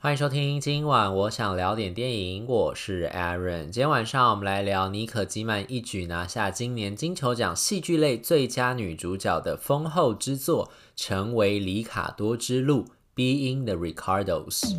欢迎收听，今晚我想聊点电影，我是 Aaron。今天晚上我们来聊妮可基曼一举拿下今年金球奖戏剧类最佳女主角的丰厚之作《成为里卡多之路》（Being the Ricardos）。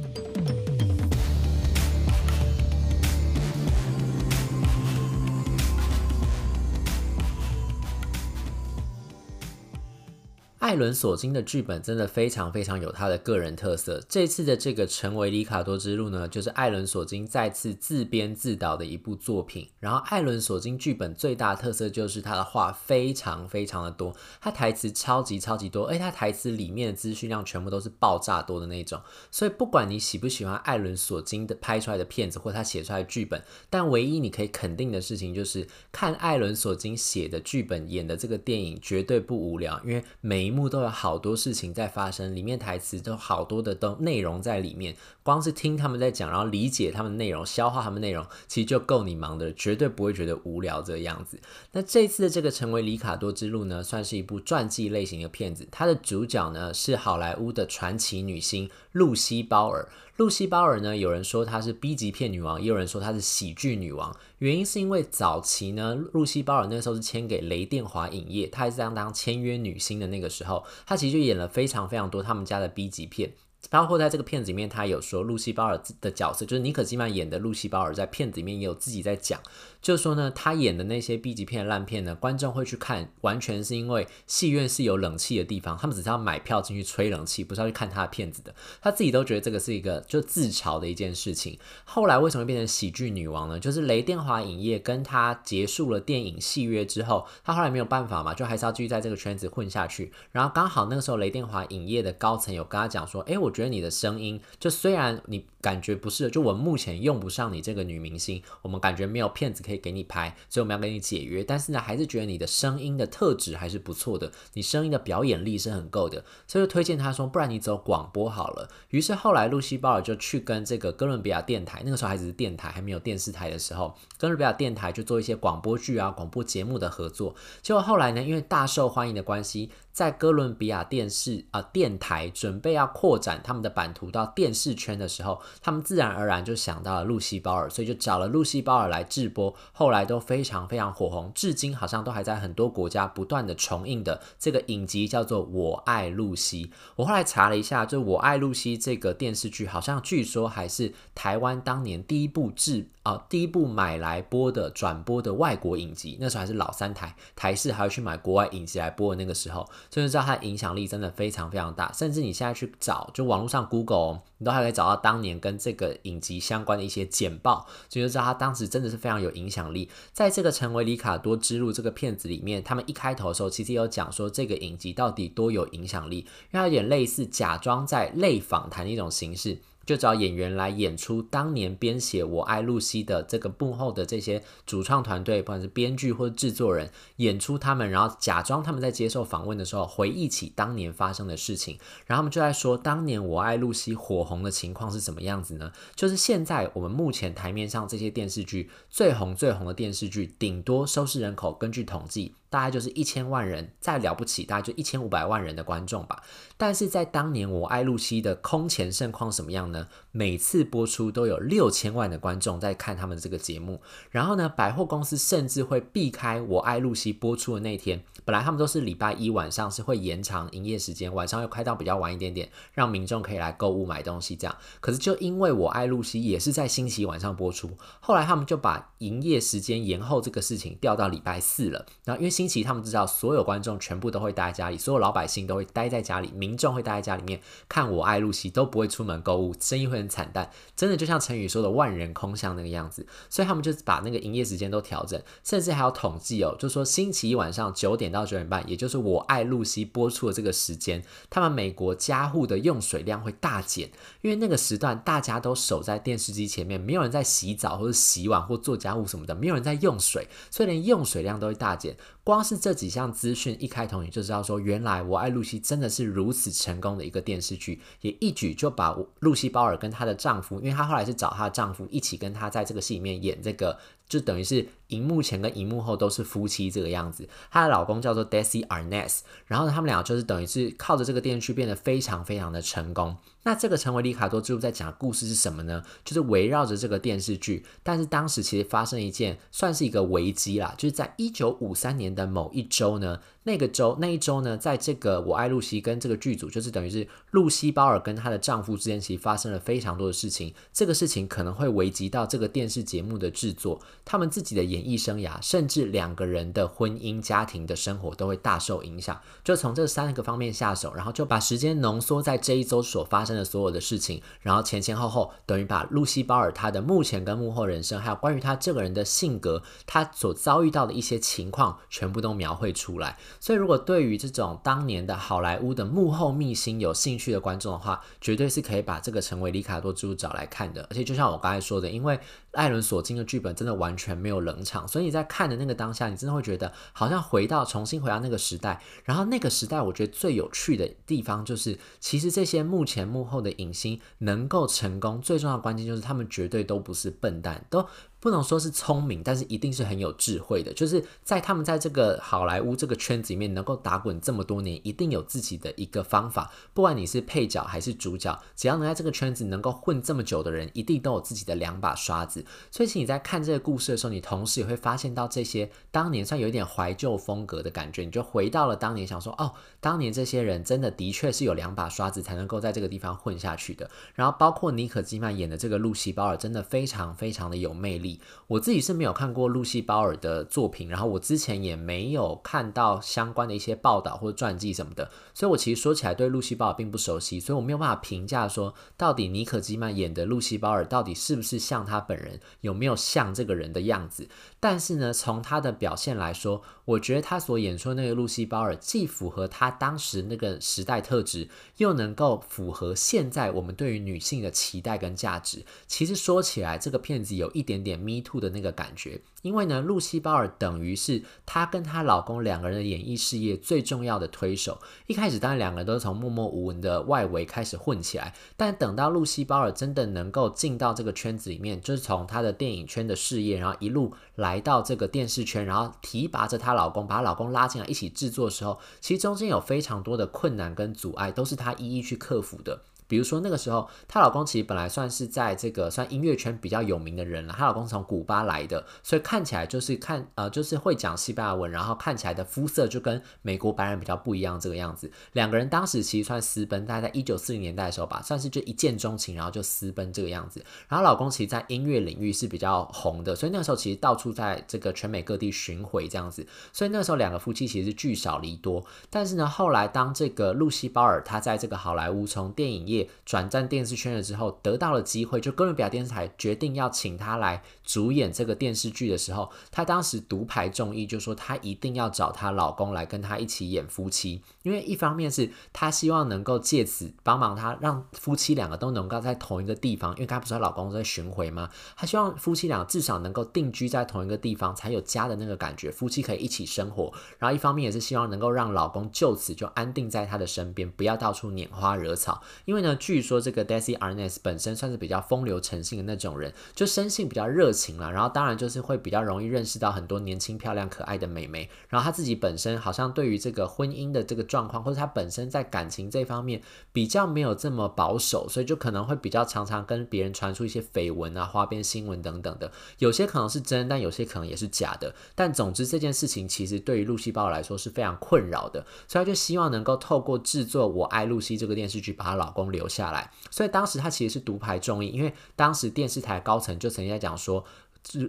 艾伦·索金的剧本真的非常非常有他的个人特色。这次的这个《成为里卡多之路》呢，就是艾伦·索金再次自编自导的一部作品。然后，艾伦·索金剧本最大的特色就是他的话非常非常的多，他台词超级超级多，而且他台词里面的资讯量全部都是爆炸多的那种。所以，不管你喜不喜欢艾伦·索金的拍出来的片子或他写出来的剧本，但唯一你可以肯定的事情就是，看艾伦·索金写的剧本演的这个电影绝对不无聊，因为每一幕都有好多事情在发生，里面台词都好多的都内容在里面，光是听他们在讲，然后理解他们内容，消化他们内容，其实就够你忙的，绝对不会觉得无聊这个样子。那这次的这个成为里卡多之路呢，算是一部传记类型的片子，它的主角呢是好莱坞的传奇女星露西鲍尔。露西鲍尔呢，有人说她是 B 级片女王，也有人说她是喜剧女王。原因是因为早期呢，露西鲍尔那时候是签给雷电华影业，她还是当当签约女星的那个时候，她其实就演了非常非常多他们家的 B 级片。包括在这个片子里面，他有说露西鲍尔的角色，就是妮可基曼演的露西鲍尔，在片子里面也有自己在讲，就是说呢，他演的那些 B 级片烂片呢，观众会去看，完全是因为戏院是有冷气的地方，他们只是要买票进去吹冷气，不是要去看他的片子的。他自己都觉得这个是一个就自嘲的一件事情。后来为什么变成喜剧女王呢？就是雷电华影业跟他结束了电影戏约之后，他后来没有办法嘛，就还是要继续在这个圈子混下去。然后刚好那个时候雷电华影业的高层有跟他讲说，哎，我。我觉得你的声音，就虽然你感觉不是，就我们目前用不上你这个女明星，我们感觉没有片子可以给你拍，所以我们要跟你解约。但是呢，还是觉得你的声音的特质还是不错的，你声音的表演力是很够的，所以就推荐他说，不然你走广播好了。于是后来露西鲍尔就去跟这个哥伦比亚电台，那个时候还只是电台，还没有电视台的时候，哥伦比亚电台就做一些广播剧啊、广播节目的合作。结果后来呢，因为大受欢迎的关系。在哥伦比亚电视啊、电台准备要扩展他们的版图到电视圈的时候，他们自然而然就想到了露西鲍尔，所以就找了露西鲍尔来制播，后来都非常非常火红，至今好像都还在很多国家不断的重映的这个影集叫做《我爱露西》。我后来查了一下，就《我爱露西》这个电视剧，好像据说还是台湾当年第一部制啊、第一部买来播的转播的外国影集，那时候还是老三台，台视还要去买国外影集来播的那个时候。所以知道它影响力真的非常非常大，甚至你现在去找，就网络上 Google，你都还可以找到当年跟这个影集相关的一些简报，所以就知道他当时真的是非常有影响力。在这个成为里卡多之路这个片子里面，他们一开头的时候其实有讲说这个影集到底多有影响力，因为它有点类似假装在类访谈的一种形式。就找演员来演出当年编写《我爱露西》的这个幕后的这些主创团队，不管是编剧或者制作人，演出他们，然后假装他们在接受访问的时候回忆起当年发生的事情，然后他们就在说当年《我爱露西》火红的情况是什么样子呢？就是现在我们目前台面上这些电视剧最红最红的电视剧，顶多收视人口根据统计。大概就是一千万人，再了不起，大概就一千五百万人的观众吧。但是在当年，我爱露西的空前盛况什么样呢？每次播出都有六千万的观众在看他们这个节目。然后呢，百货公司甚至会避开我爱露西播出的那天。本来他们都是礼拜一晚上是会延长营业时间，晚上又开到比较晚一点点，让民众可以来购物买东西这样。可是就因为我爱露西也是在星期晚上播出，后来他们就把营业时间延后这个事情调到礼拜四了。然后因为星期他们知道，所有观众全部都会待在家里，所有老百姓都会待在家里，民众会待在家里面看我爱露西，都不会出门购物，生意会很惨淡，真的就像成宇说的万人空巷那个样子。所以他们就把那个营业时间都调整，甚至还有统计哦，就说星期一晚上九点到九点半，也就是我爱露西播出的这个时间，他们美国家户的用水量会大减，因为那个时段大家都守在电视机前面，没有人在洗澡或者洗碗或做家务什么的，没有人在用水，所以连用水量都会大减。光是这几项资讯一开头，你就知道说，原来《我爱露西》真的是如此成功的一个电视剧，也一举就把露西鲍尔跟她的丈夫，因为她后来是找她的丈夫一起跟她在这个戏里面演这个就等于是荧幕前跟荧幕后都是夫妻这个样子。她的老公叫做 Desi Arnaz，然后，他们俩就是等于是靠着这个电视剧变得非常非常的成功。那这个成为里卡多之路在讲的故事是什么呢？就是围绕着这个电视剧，但是当时其实发生一件算是一个危机啦，就是在一九五三年的某一周呢。那个周那一周呢，在这个我爱露西跟这个剧组，就是等于是露西鲍尔跟她的丈夫之间，其实发生了非常多的事情。这个事情可能会危及到这个电视节目的制作，他们自己的演艺生涯，甚至两个人的婚姻家庭的生活都会大受影响。就从这三个方面下手，然后就把时间浓缩在这一周所发生的所有的事情，然后前前后后等于把露西鲍尔她的目前跟幕后人生，还有关于她这个人的性格，她所遭遇到的一些情况，全部都描绘出来。所以，如果对于这种当年的好莱坞的幕后秘辛有兴趣的观众的话，绝对是可以把这个成为里卡多之路找来看的。而且，就像我刚才说的，因为艾伦索金的剧本真的完全没有冷场，所以你在看的那个当下，你真的会觉得好像回到重新回到那个时代。然后，那个时代我觉得最有趣的地方就是，其实这些幕前幕后的影星能够成功，最重要的关键就是他们绝对都不是笨蛋，都。不能说是聪明，但是一定是很有智慧的。就是在他们在这个好莱坞这个圈子里面能够打滚这么多年，一定有自己的一个方法。不管你是配角还是主角，只要能在这个圈子能够混这么久的人，一定都有自己的两把刷子。所以，其实你在看这个故事的时候，你同时也会发现到这些当年算有一点怀旧风格的感觉，你就回到了当年，想说哦，当年这些人真的的确是有两把刷子才能够在这个地方混下去的。然后，包括妮可基曼演的这个露西鲍尔，真的非常非常的有魅力。我自己是没有看过露西鲍尔的作品，然后我之前也没有看到相关的一些报道或者传记什么的，所以我其实说起来对露西鲍尔并不熟悉，所以我没有办法评价说到底尼可基曼演的露西鲍尔到底是不是像他本人，有没有像这个人的样子。但是呢，从他的表现来说，我觉得他所演出的那个露西鲍尔既符合他当时那个时代特质，又能够符合现在我们对于女性的期待跟价值。其实说起来，这个片子有一点点 Me Too 的那个感觉，因为呢，露西鲍尔等于是她跟她老公两个人的演艺事业最重要的推手。一开始当然两个人都是从默默无闻的外围开始混起来，但等到露西鲍尔真的能够进到这个圈子里面，就是从她的电影圈的事业，然后一路来到这个电视圈，然后提拔着她老公，把她老公拉进来一起制作的时候，其实中间有非常多的困难跟阻碍，都是她一一去克服的。比如说那个时候，她老公其实本来算是在这个算音乐圈比较有名的人了。她老公从古巴来的，所以看起来就是看呃就是会讲西班牙文，然后看起来的肤色就跟美国白人比较不一样这个样子。两个人当时其实算私奔，大概在一九四零年代的时候吧，算是就一见钟情，然后就私奔这个样子。然后老公其实，在音乐领域是比较红的，所以那时候其实到处在这个全美各地巡回这样子。所以那时候两个夫妻其实是聚少离多。但是呢，后来当这个露西鲍尔她在这个好莱坞从电影业转战电视圈了之后，得到了机会，就哥伦比亚电视台决定要请她来主演这个电视剧的时候，她当时独排众议，就说她一定要找她老公来跟她一起演夫妻，因为一方面是她希望能够借此帮忙她，让夫妻两个都能够在同一个地方，因为她不是她老公在巡回吗？她希望夫妻俩至少能够定居在同一个地方，才有家的那个感觉，夫妻可以一起生活。然后一方面也是希望能够让老公就此就安定在她的身边，不要到处拈花惹草，因为呢，据说。这个 Daisy Arnaz 本身算是比较风流成性的那种人，就生性比较热情啦，然后当然就是会比较容易认识到很多年轻漂亮可爱的美眉。然后他自己本身好像对于这个婚姻的这个状况，或者他本身在感情这方面比较没有这么保守，所以就可能会比较常常跟别人传出一些绯闻啊、花边新闻等等的。有些可能是真，但有些可能也是假的。但总之这件事情其实对于露西鲍来说是非常困扰的，所以他就希望能够透过制作《我爱露西》这个电视剧，把她老公留留下来。所以当时他其实是独排众议，因为当时电视台高层就曾经在讲说，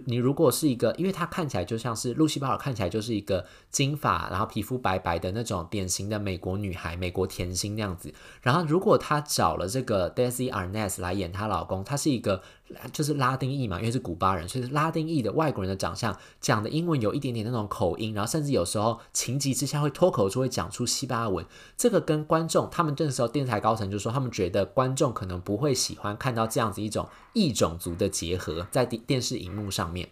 你如果是一个，因为他看起来就像是露西鲍尔，看起来就是一个金发，然后皮肤白白的那种典型的美国女孩，美国甜心那样子。然后如果他找了这个 Desi Arnaz 来演她老公，他是一个。就是拉丁裔嘛，因为是古巴人，所以是拉丁裔的外国人的长相，讲的英文有一点点那种口音，然后甚至有时候情急之下会脱口就会讲出西班牙文。这个跟观众，他们这时候电视台高层就说，他们觉得观众可能不会喜欢看到这样子一种异种族的结合在电电视荧幕上面。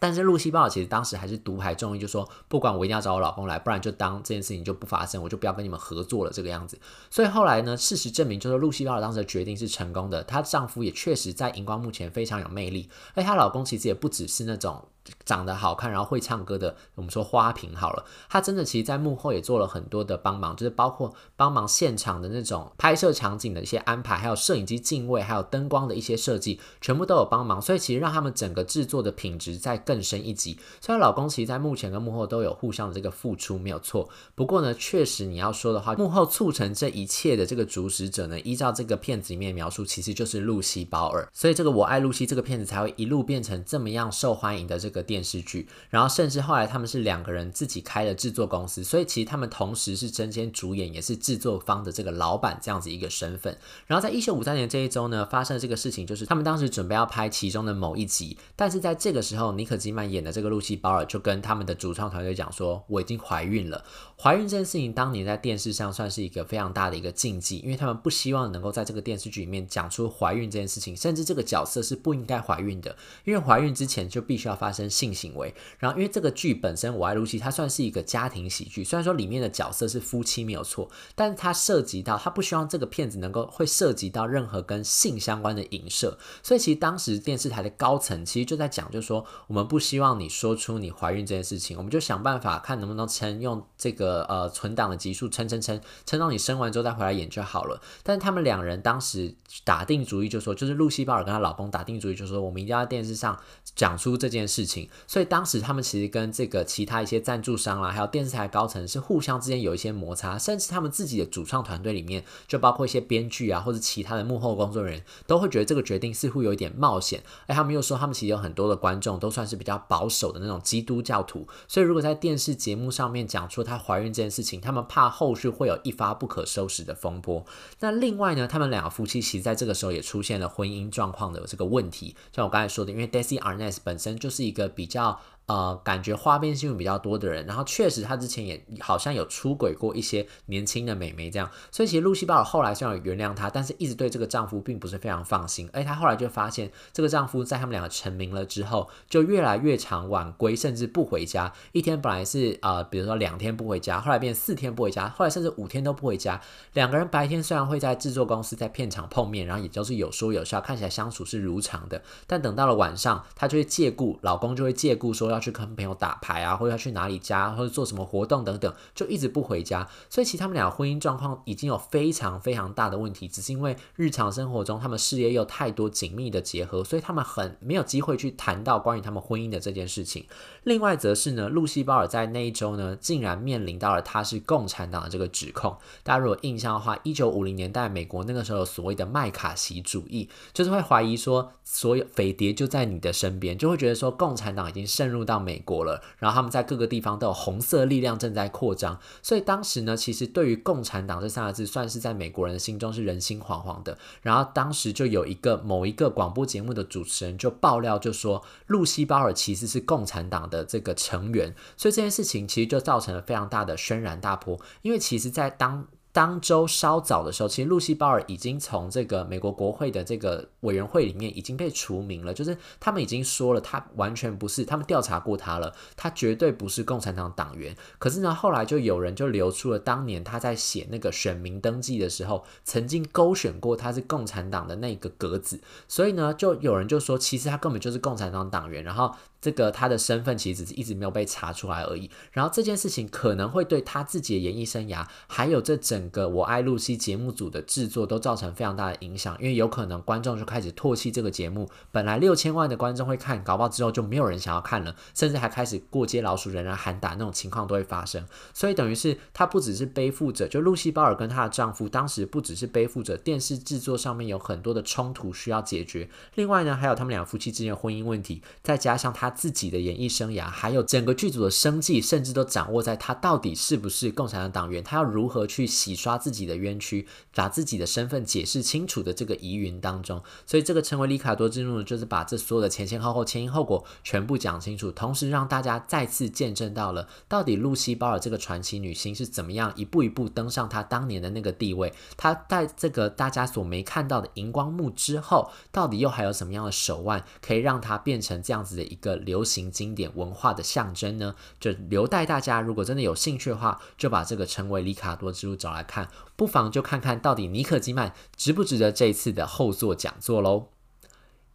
但是露西鲍尔其实当时还是独排众议，就说不管我一定要找我老公来，不然就当这件事情就不发生，我就不要跟你们合作了这个样子。所以后来呢，事实证明，就是露西鲍尔当时的决定是成功的，她丈夫也确实在荧光幕前非常有魅力，而她老公其实也不只是那种。长得好看，然后会唱歌的，我们说花瓶好了，他真的其实在幕后也做了很多的帮忙，就是包括帮忙现场的那种拍摄场景的一些安排，还有摄影机镜位，还有灯光的一些设计，全部都有帮忙，所以其实让他们整个制作的品质再更深一级。所以老公其实在幕前跟幕后都有互相的这个付出，没有错。不过呢，确实你要说的话，幕后促成这一切的这个主使者呢，依照这个片子里面描述，其实就是露西·鲍尔。所以这个《我爱露西》这个片子才会一路变成这么样受欢迎的这个电视剧。然后甚至后来他们是两个人自己开了制作公司，所以其实他们同时是争先主演，也是制作方的这个老板这样子一个身份。然后在一九五三年这一周呢，发生了这个事情，就是他们当时准备要拍其中的某一集，但是在这个时候，尼可基曼演的这个露西·鲍尔就跟他们的主创团队讲说，我已经怀孕了。怀孕这件事情当年在电视上算是一个非常大的一个禁忌，因为他们不希望能够在这个电视剧里面讲出怀孕这件事情，甚至这个角色是不应该怀孕的，因为怀孕之前就必须要发生性行为。然后，因为这个剧本身《我爱露西》它算是一个家庭喜剧，虽然说里面的角色是夫妻没有错，但是它涉及到他不希望这个片子能够会涉及到任何跟性相关的影射，所以其实当时电视台的高层其实就在讲，就是说我们不希望你说出你怀孕这件事情，我们就想办法看能不能撑用这个。呃，存档的集数撑撑撑撑到你生完之后再回来演就好了。但是他们两人当时打定主意，就说就是露西鲍尔跟她老公打定主意，就说我们一定要在电视上讲出这件事。情所以当时他们其实跟这个其他一些赞助商啦，还有电视台高层是互相之间有一些摩擦，甚至他们自己的主创团队里面，就包括一些编剧啊或者其他的幕后工作人员，都会觉得这个决定似乎有一点冒险。哎，他们又说他们其实有很多的观众都算是比较保守的那种基督教徒，所以如果在电视节目上面讲出她怀孕这件事情，他们怕后续会有一发不可收拾的风波。那另外呢，他们两个夫妻其实在这个时候也出现了婚姻状况的这个问题。像我刚才说的，因为 Daisy Arnaz 本身就是一个个比较呃，感觉花边新闻比较多的人，然后确实他之前也好像有出轨过一些年轻的美眉这样，所以其实露西鲍尔后来虽然有原谅他，但是一直对这个丈夫并不是非常放心。哎，她后来就发现这个丈夫在他们两个成名了之后，就越来越常晚归，甚至不回家。一天本来是呃，比如说两天不回家，后来变四天不回家，后来甚至五天都不回家。两个人白天虽然会在制作公司在片场碰面，然后也就是有说有笑，看起来相处是如常的，但等到了晚上，她就会借故，老公就会借故说要。要去跟朋友打牌啊，或者要去哪里家，或者做什么活动等等，就一直不回家。所以其实他们俩婚姻状况已经有非常非常大的问题，只是因为日常生活中他们事业有太多紧密的结合，所以他们很没有机会去谈到关于他们婚姻的这件事情。另外则是呢，露西鲍尔在那一周呢，竟然面临到了他是共产党的这个指控。大家如果印象的话，一九五零年代美国那个时候所谓的麦卡锡主义，就是会怀疑说所有匪谍就在你的身边，就会觉得说共产党已经渗入。到美国了，然后他们在各个地方都有红色力量正在扩张，所以当时呢，其实对于共产党这三个字，算是在美国人的心中是人心惶惶的。然后当时就有一个某一个广播节目的主持人就爆料，就说露西鲍尔其实是共产党的这个成员，所以这件事情其实就造成了非常大的轩然大波，因为其实，在当当周稍早的时候，其实露西鲍尔已经从这个美国国会的这个委员会里面已经被除名了，就是他们已经说了，他完全不是，他们调查过他了，他绝对不是共产党党员。可是呢，后来就有人就流出了当年他在写那个选民登记的时候，曾经勾选过他是共产党的那个格子，所以呢，就有人就说，其实他根本就是共产党党员，然后。这个他的身份其实是一直没有被查出来而已，然后这件事情可能会对他自己的演艺生涯，还有这整个《我爱露西》节目组的制作都造成非常大的影响，因为有可能观众就开始唾弃这个节目，本来六千万的观众会看，搞不好之后就没有人想要看了，甚至还开始过街老鼠人人喊打那种情况都会发生，所以等于是他不只是背负着，就露西鲍尔跟她的丈夫当时不只是背负着电视制作上面有很多的冲突需要解决，另外呢还有他们俩夫妻之间的婚姻问题，再加上他。自己的演艺生涯，还有整个剧组的生计，甚至都掌握在他到底是不是共产党党员，他要如何去洗刷自己的冤屈，把自己的身份解释清楚的这个疑云当中。所以，这个成为里卡多之怒，就是把这所有的前前后后、前因后果全部讲清楚，同时让大家再次见证到了到底露西鲍尔这个传奇女星是怎么样一步一步登上她当年的那个地位。她在这个大家所没看到的荧光幕之后，到底又还有什么样的手腕，可以让她变成这样子的一个。流行经典文化的象征呢，就留待大家。如果真的有兴趣的话，就把这个成为里卡多之路找来来看，不妨就看看到底尼克基曼值不值得这次的后座讲座喽。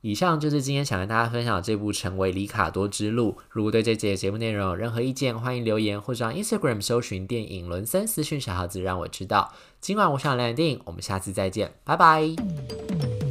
以上就是今天想跟大家分享的这部《成为里卡多之路》。如果对这节节目内容有任何意见，欢迎留言或者上 Instagram 搜寻电影伦森私讯小盒子让我知道。今晚我想聊的电影，我们下次再见，拜拜。